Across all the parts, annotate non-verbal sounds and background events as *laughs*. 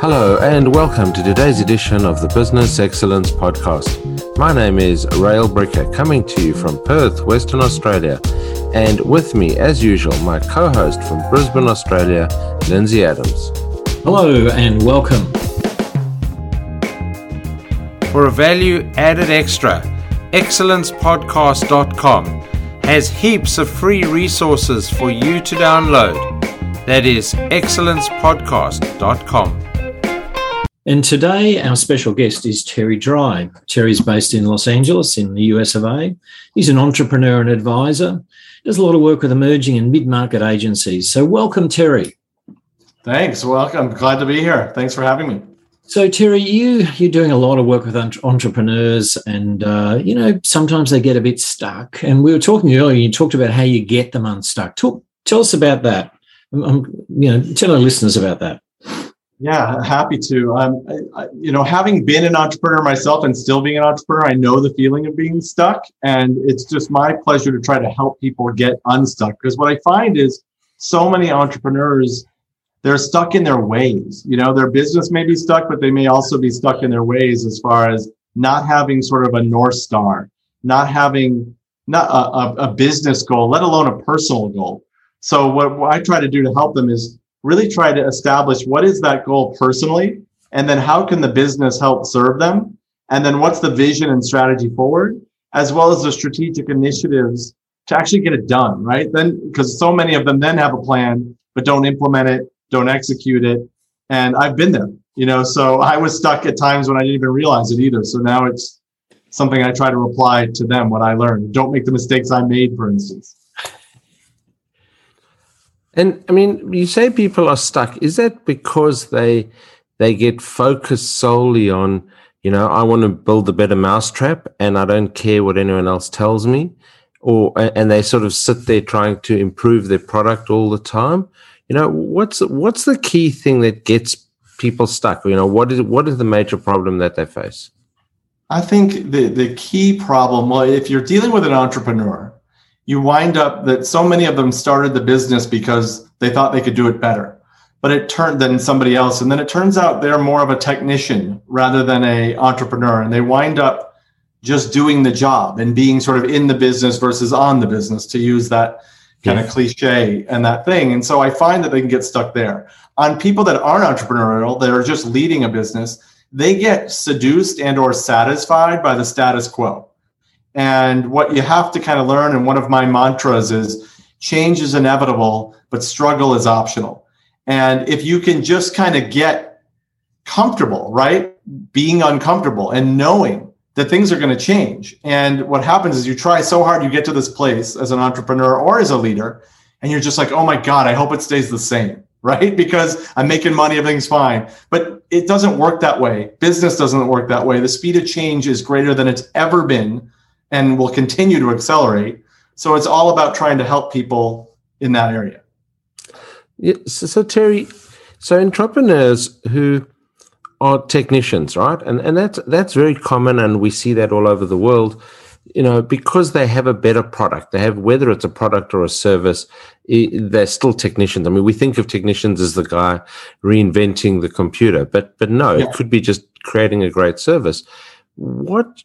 Hello, and welcome to today's edition of the Business Excellence Podcast. My name is Rael Bricker, coming to you from Perth, Western Australia. And with me, as usual, my co host from Brisbane, Australia, Lindsay Adams. Hello, and welcome. For a value added extra, excellencepodcast.com has heaps of free resources for you to download. That is excellencepodcast.com. And today, our special guest is Terry Dry. Terry's based in Los Angeles, in the US of A. He's an entrepreneur and advisor, does a lot of work with emerging and mid market agencies. So, welcome, Terry. Thanks. Welcome. Glad to be here. Thanks for having me. So, Terry, you you're doing a lot of work with entrepreneurs, and uh, you know sometimes they get a bit stuck. And we were talking earlier. You talked about how you get them unstuck. Talk, tell us about that. I'm, I'm, you know, tell our listeners about that. Yeah, happy to. Um, I, you know, having been an entrepreneur myself and still being an entrepreneur, I know the feeling of being stuck, and it's just my pleasure to try to help people get unstuck. Because what I find is so many entrepreneurs they're stuck in their ways. You know, their business may be stuck, but they may also be stuck in their ways as far as not having sort of a north star, not having not a, a, a business goal, let alone a personal goal. So what, what I try to do to help them is really try to establish what is that goal personally, and then how can the business help serve them, and then what's the vision and strategy forward, as well as the strategic initiatives to actually get it done, right? Then because so many of them then have a plan but don't implement it, don't execute it, and I've been there, you know. So I was stuck at times when I didn't even realize it either. So now it's something I try to apply to them what I learned. Don't make the mistakes I made, for instance. And I mean, you say people are stuck. Is that because they they get focused solely on, you know, I want to build a better mousetrap and I don't care what anyone else tells me, or and they sort of sit there trying to improve their product all the time? You know, what's what's the key thing that gets people stuck? You know, what is what is the major problem that they face? I think the the key problem, well, if you're dealing with an entrepreneur, you wind up that so many of them started the business because they thought they could do it better. But it turned than somebody else. And then it turns out they're more of a technician rather than a entrepreneur. And they wind up just doing the job and being sort of in the business versus on the business to use that kind yes. of cliche and that thing. And so i find that they can get stuck there. On people that aren't entrepreneurial that are just leading a business they get seduced and or satisfied by the status quo and what you have to kind of learn, and one of my mantras is change is inevitable, but struggle is optional. And if you can just kind of get comfortable, right? Being uncomfortable and knowing that things are going to change. And what happens is you try so hard, you get to this place as an entrepreneur or as a leader, and you're just like, oh my God, I hope it stays the same, *laughs* right? Because I'm making money, everything's fine. But it doesn't work that way. Business doesn't work that way. The speed of change is greater than it's ever been and will continue to accelerate. So it's all about trying to help people in that area. Yeah, so, so Terry, so entrepreneurs who are technicians, right? And and that's that's very common, and we see that all over the world. You know, because they have a better product, they have whether it's a product or a service, they're still technicians. I mean, we think of technicians as the guy reinventing the computer, but but no, yeah. it could be just creating a great service. What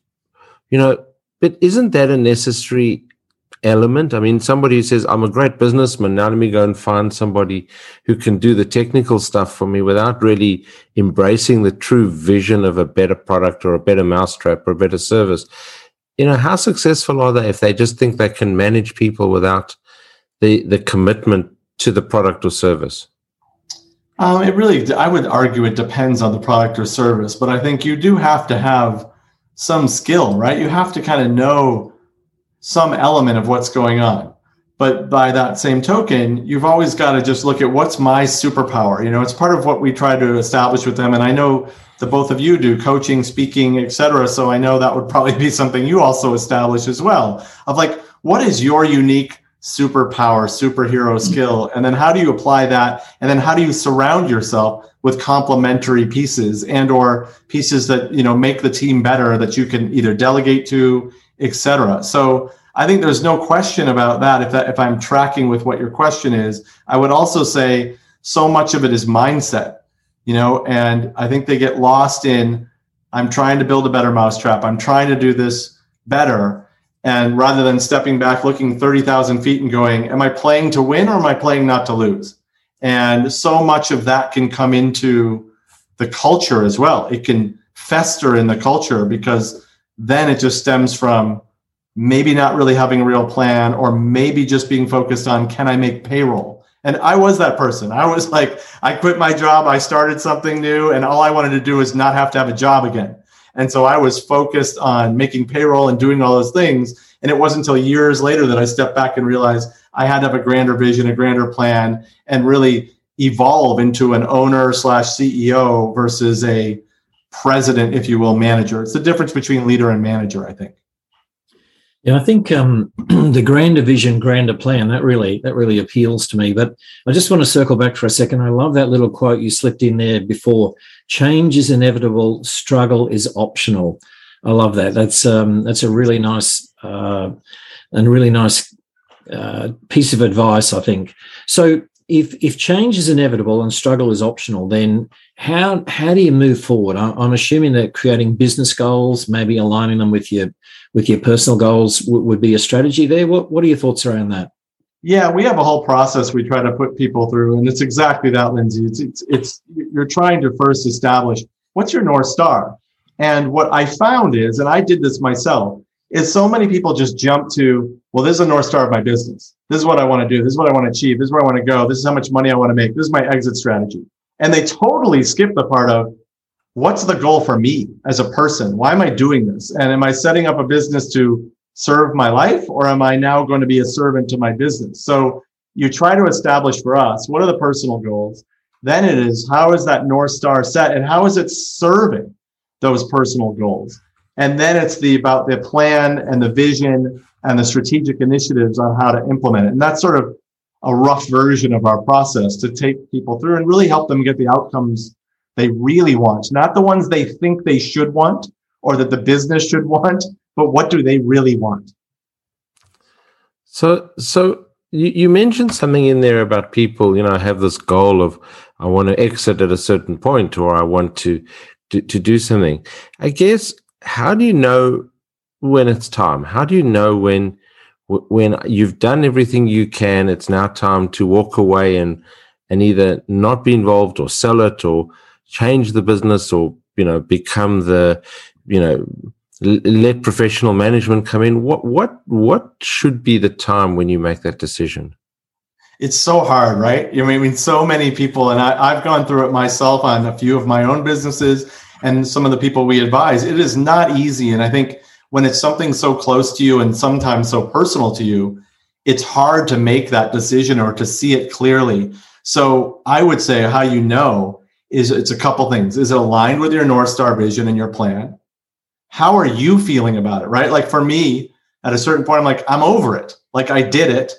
you know, but isn't that a necessary element? I mean, somebody who says, I'm a great businessman, now let me go and find somebody who can do the technical stuff for me without really embracing the true vision of a better product or a better mousetrap or a better service. You know, how successful are they if they just think they can manage people without the, the commitment to the product or service? Um, it really, I would argue it depends on the product or service, but I think you do have to have some skill, right? You have to kind of know some element of what's going on. But by that same token, you've always got to just look at what's my superpower. You know, it's part of what we try to establish with them. And I know the both of you do coaching, speaking, etc. So I know that would probably be something you also establish as well. Of like, what is your unique superpower, superhero mm-hmm. skill? And then how do you apply that? And then how do you surround yourself with complementary pieces and or pieces that you know make the team better that you can either delegate to etc so i think there's no question about that if that if i'm tracking with what your question is i would also say so much of it is mindset you know, and I think they get lost in, I'm trying to build a better mousetrap. I'm trying to do this better. And rather than stepping back, looking 30,000 feet and going, am I playing to win or am I playing not to lose? And so much of that can come into the culture as well. It can fester in the culture because then it just stems from maybe not really having a real plan or maybe just being focused on can I make payroll? And I was that person. I was *laughs* like, I quit my job, I started something new, and all I wanted to do is not have to have a job again. And so I was focused on making payroll and doing all those things. And it wasn't until years later that I stepped back and realized I had to have a grander vision, a grander plan, and really evolve into an owner slash CEO versus a president, if you will, manager. It's the difference between leader and manager, I think. Yeah, I think um, *clears throat* the grander vision, grander plan that really that really appeals to me. But I just want to circle back for a second. I love that little quote you slipped in there before. Change is inevitable. Struggle is optional. I love that. That's um, that's a really nice uh, and really nice uh, piece of advice. I think so. If if change is inevitable and struggle is optional, then how how do you move forward? I'm assuming that creating business goals, maybe aligning them with your with your personal goals w- would be a strategy there. What What are your thoughts around that? Yeah, we have a whole process we try to put people through, and it's exactly that, Lindsay. It's it's, it's you're trying to first establish what's your north star, and what I found is, and I did this myself, is so many people just jump to, well, this is a north star of my business. This is what I want to do. This is what I want to achieve. This is where I want to go. This is how much money I want to make. This is my exit strategy, and they totally skip the part of what's the goal for me as a person? Why am I doing this? And am I setting up a business to serve my life or am I now going to be a servant to my business? So you try to establish for us what are the personal goals? Then it is how is that North Star set and how is it serving those personal goals? And then it's the about the plan and the vision and the strategic initiatives on how to implement it. And that's sort of a rough version of our process to take people through and really help them get the outcomes they really want, not the ones they think they should want or that the business should want, but what do they really want? So, so you, you mentioned something in there about people, you know, have this goal of I want to exit at a certain point or I want to, to, to do something. I guess, how do you know when it's time? How do you know when, when you've done everything you can, it's now time to walk away and, and either not be involved or sell it or change the business or you know become the you know let professional management come in? What what what should be the time when you make that decision? It's so hard right? I mean so many people and I, i've gone through it myself on a few of my own businesses and some of the people we advise. It is not easy and i think when it's something so close to you and sometimes so personal to you it's hard to make that decision or to see it clearly so i would say how you know is it's a couple things. Is it aligned with your North Star vision and your plan? How are you feeling about it? Right. Like for me, at a certain point, I'm like, I'm over it. Like I did it.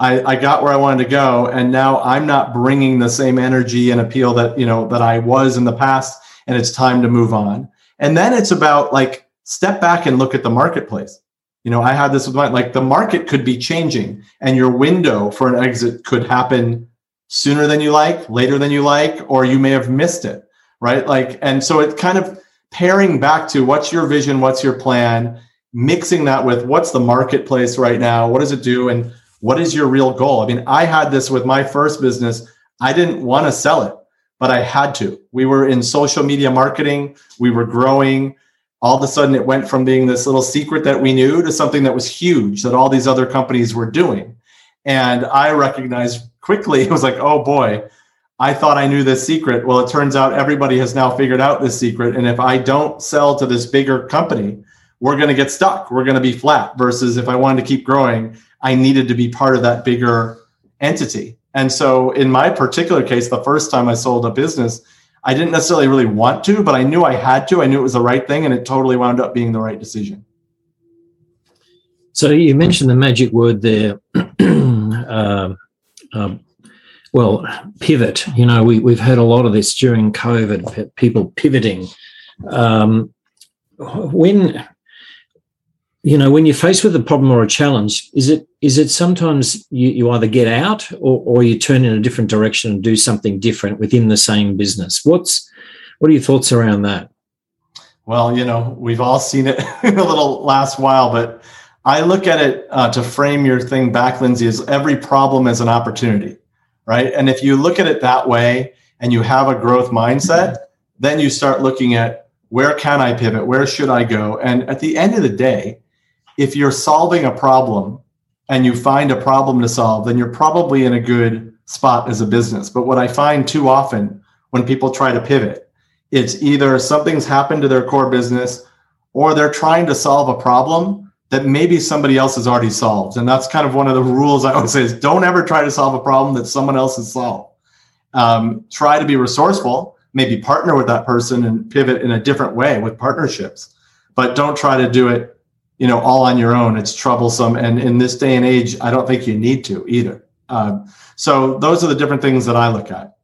I, I got where I wanted to go. And now I'm not bringing the same energy and appeal that, you know, that I was in the past. And it's time to move on. And then it's about like step back and look at the marketplace. You know, I had this with my like the market could be changing and your window for an exit could happen sooner than you like, later than you like, or you may have missed it, right? Like, and so it kind of pairing back to what's your vision, what's your plan, mixing that with what's the marketplace right now, what does it do, and what is your real goal? I mean, I had this with my first business. I didn't want to sell it, but I had to. We were in social media marketing, we were growing. All of a sudden, it went from being this little secret that we knew to something that was huge that all these other companies were doing. And I recognized quickly, *laughs* it was like, oh boy, I thought I knew this secret. Well, it turns out everybody has now figured out this secret. And if I don't sell to this bigger company, we're going to get stuck. We're going to be flat. Versus if I wanted to keep growing, I needed to be part of that bigger entity. And so, in my particular case, the first time I sold a business, I didn't necessarily really want to, but I knew I had to. I knew it was the right thing, and it totally wound up being the right decision. So, you mentioned the magic word there. *clears throat* uh, well, pivot. You know, we, we've heard a lot of this during COVID, people pivoting. Um, when you know, when you're faced with a problem or a challenge, is it is it sometimes you, you either get out or, or you turn in a different direction and do something different within the same business? What's what are your thoughts around that? Well, you know, we've all seen it *laughs* a little last while, but I look at it uh, to frame your thing back, Lindsay, is every problem is an opportunity, right? And if you look at it that way and you have a growth mindset, then you start looking at where can I pivot? Where should I go? And at the end of the day, if you're solving a problem and you find a problem to solve, then you're probably in a good spot as a business. But what I find too often when people try to pivot, it's either something's happened to their core business or they're trying to solve a problem that maybe somebody else has already solved. And that's kind of one of the rules I always say is don't ever try to solve a problem that someone else has solved. Um, try to be resourceful, maybe partner with that person and pivot in a different way with partnerships, but don't try to do it you know all on your own. It's troublesome. And in this day and age i don't think you need to either. Um, so those are the different things that i look at.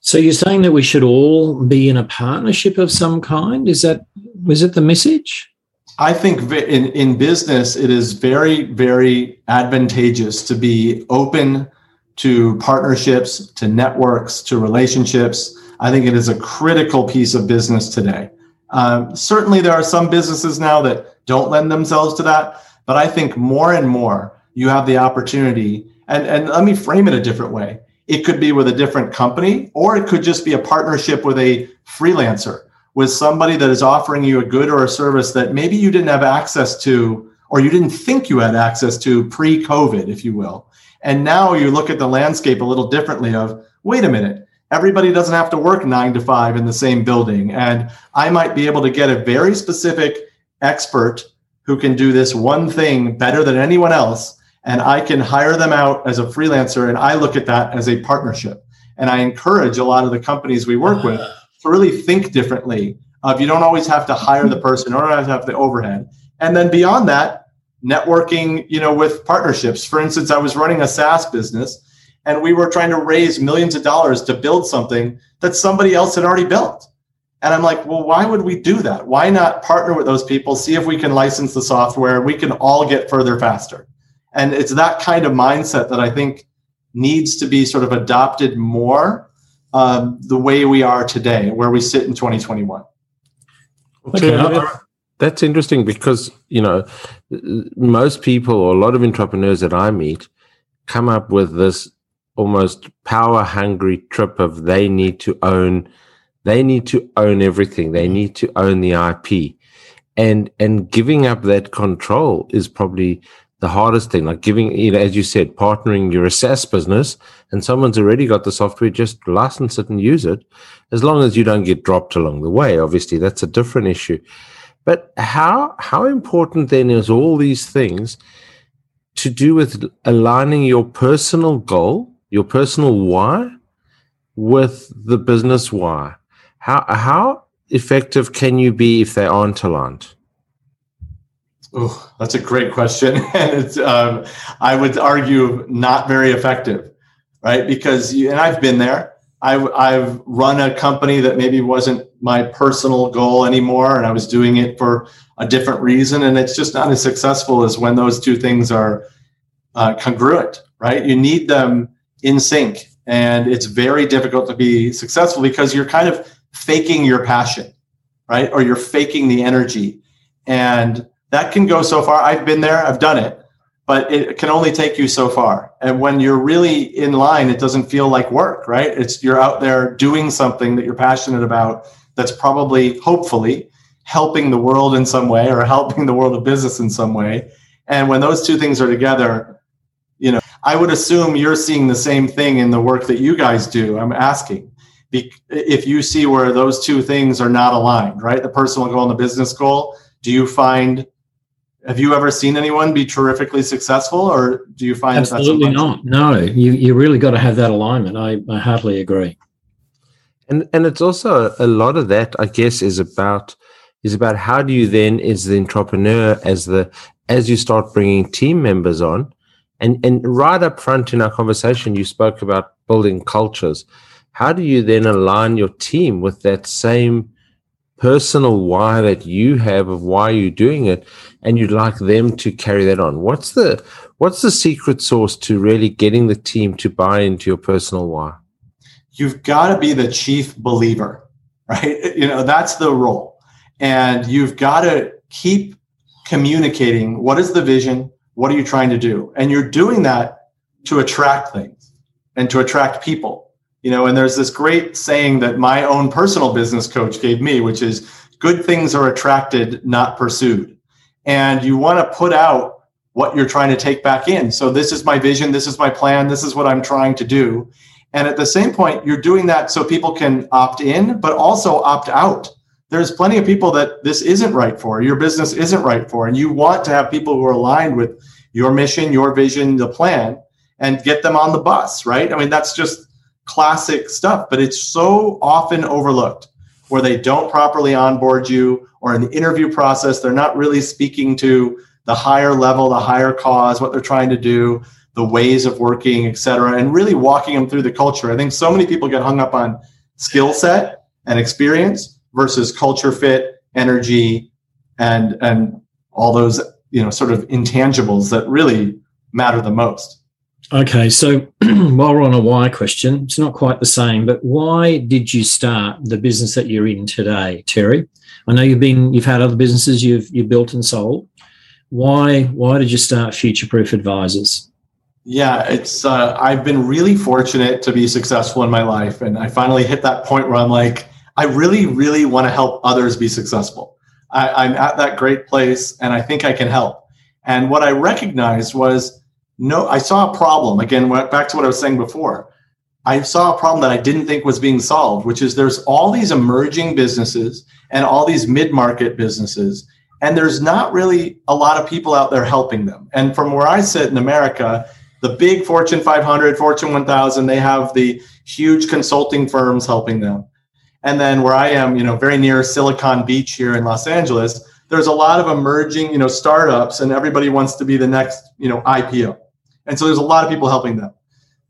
So you're saying that we should all be in a partnership of some kind? Is that was it the message? I think in, in business it is very very advantageous to be open to partnerships to networks to relationships. I think it is a critical piece of business today. Um, certainly there are some businesses now that don't lend themselves to that. But I think more and more you have the opportunity, and, and let me frame it a different way. It could be with a different company, or it could just be a partnership with a freelancer, with somebody that is offering you a good or a service that maybe you didn't have access to, or you didn't think you had access to pre COVID, if you will. And now you look at the landscape a little differently of, wait a minute, everybody doesn't have to work nine to five in the same building. And I might be able to get a very specific expert who can do this one thing better than anyone else and I can hire them out as a freelancer and I look at that as a partnership. And I encourage a lot of the companies we work with ah. to really think differently of you don't always have to hire the person or have to have the overhead. And then beyond that, networking, you know, with partnerships. For instance, I was running a SaaS business and we were trying to raise millions of dollars to build something that somebody else had already built. And I'm like, well, why would we do that? Why not partner with those people, see if we can license the software, we can all get further faster. And it's that kind of mindset that I think needs to be sort of adopted more um, the way we are today, where we sit in 2021. Okay. That's interesting because, you know, most people or a lot of entrepreneurs that I meet come up with this almost power hungry trip of they need to own they need to own everything. They need to own the IP. And and giving up that control is probably the hardest thing. Like giving, you know, as you said, partnering your SaaS business and someone's already got the software, just license it and use it. As long as you don't get dropped along the way, obviously that's a different issue. But how how important then is all these things to do with aligning your personal goal, your personal why, with the business why? How how effective can you be if they aren't aligned? Oh, that's a great question, *laughs* and it's um, I would argue not very effective, right? Because you, and I've been there. I've I've run a company that maybe wasn't my personal goal anymore, and I was doing it for a different reason, and it's just not as successful as when those two things are uh, congruent, right? You need them in sync, and it's very difficult to be successful because you're kind of faking your passion, right? Or you're faking the energy. And that can go so far. I've been there, I've done it, but it can only take you so far. And when you're really in line, it doesn't feel like work, right? It's you're out there doing something that you're passionate about that's probably, hopefully, helping the world in some way or helping the world of business in some way. And when those two things are together, you know, I would assume you're seeing the same thing in the work that you guys do. I'm asking if you see where those two things are not aligned, right? The personal goal and the business goal, do you find have you ever seen anyone be terrifically successful or do you find absolutely that not. No you, you really got to have that alignment. I, I heartily agree. And and it's also a lot of that i guess is about is about how do you then as the entrepreneur as the as you start bringing team members on and and right up front in our conversation you spoke about building cultures how do you then align your team with that same personal why that you have of why you're doing it and you'd like them to carry that on? What's the what's the secret sauce to really getting the team to buy into your personal why? You've got to be the chief believer *laughs* right? You know that's the role. And you've got to keep communicating what is the vision what are you trying to do? And you're doing that to attract things and to attract people you know and there's this great saying that my own personal business coach gave me which is good things are attracted not pursued. And you want to put out what you're trying to take back in. So this is my vision this is my plan this is what i'm trying to do. And at the same point you're doing that so people can opt in but also opt out. There's plenty of people that this isn't right for your business isn't right for and you want to have people who are aligned with your mission your vision the plan and get them on the bus right? I mean that's just classic stuff, but it's so often overlooked where they don't properly onboard you or in the interview process, they're not really speaking to the higher level, the higher cause, what they're trying to do, the ways of working, et cetera, and really walking them through the culture. I think so many people get hung up on skill set and experience versus culture fit, energy, and and all those you know sort of intangibles that really matter the most. Okay, so *clears throat* while we're on a why question, it's not quite the same, but why did you start the business that you're in today, Terry? I know you've been you've had other businesses you've you built and sold. Why why did you start Future Proof Advisors? Yeah, it's uh, I've been really fortunate to be successful in my life, and I finally hit that point where I'm like, I really, really want to help others be successful. I, I'm at that great place, and I think I can help. And what I recognized was no, I saw a problem. Again, back to what I was saying before. I saw a problem that I didn't think was being solved, which is there's all these emerging businesses and all these mid market businesses, and there's not really a lot of people out there helping them. And from where I sit in America, the big Fortune 500, Fortune 1000, they have the huge consulting firms helping them. And then where I am, you know, very near Silicon Beach here in Los Angeles, there's a lot of emerging, you know, startups, and everybody wants to be the next, you know, IPO. And so there's a lot of people helping them.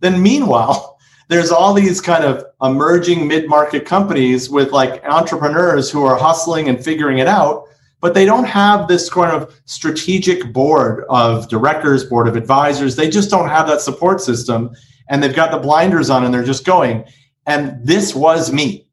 Then meanwhile, *laughs* there's all these kind of emerging mid-market companies with like entrepreneurs who are hustling and figuring it out, but they don't have this kind of strategic board of directors, board of advisors. They just don't have that support system and they've got the blinders on and they're just going. And this was me.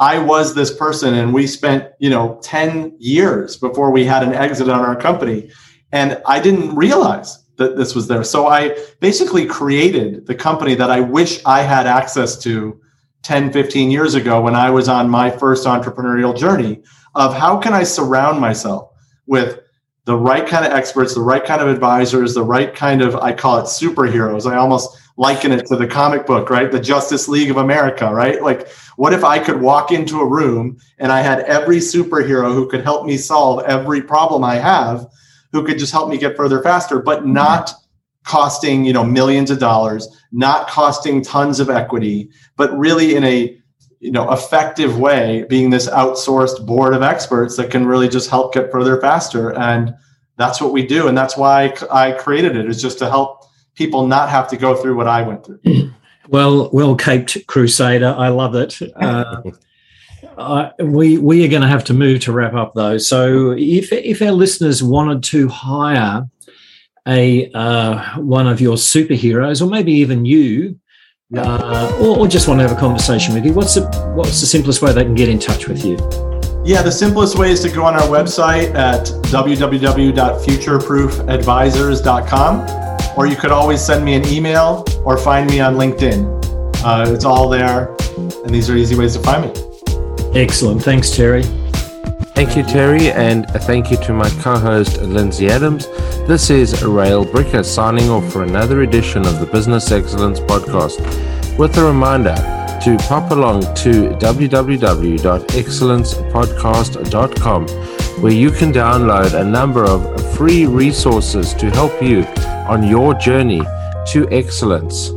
I was this person and we spent, you know, 10 years before we had an exit on our company and I didn't realize that this was there. So I basically created the company that I wish I had access to 10, 15 years ago when I was on my first entrepreneurial journey of how can I surround myself with the right kind of experts, the right kind of advisors, the right kind of, I call it superheroes. I almost liken it to the comic book, right? The Justice League of America, right? Like, what if I could walk into a room and I had every superhero who could help me solve every problem I have? Who could just help me get further faster, but not costing you know millions of dollars, not costing tons of equity, but really in a you know effective way, being this outsourced board of experts that can really just help get further faster. And that's what we do, and that's why I created it is just to help people not have to go through what I went through. *clears throat* Well, well caped, Crusader. I love it. *laughs* Uh, uh, we we are going to have to move to wrap up though. So if if our listeners wanted to hire a uh, one of your superheroes, or maybe even you, uh, or, or, just want to have a conversation with you, what's the what's the simplest way they can get in touch with you? Yeah, the simplest way is to go on our website at www.futureproofadvisors.com, or you could always send me an email or find me on LinkedIn. Uh, it's all there, and these are easy ways to find me. Excellent. Thanks, Terry. Thank you, Terry, and thank you to my co host, Lindsay Adams. This is Rael Bricker signing off for another edition of the Business Excellence Podcast with a reminder to pop along to www.excellencepodcast.com where you can download a number of free resources to help you on your journey to excellence.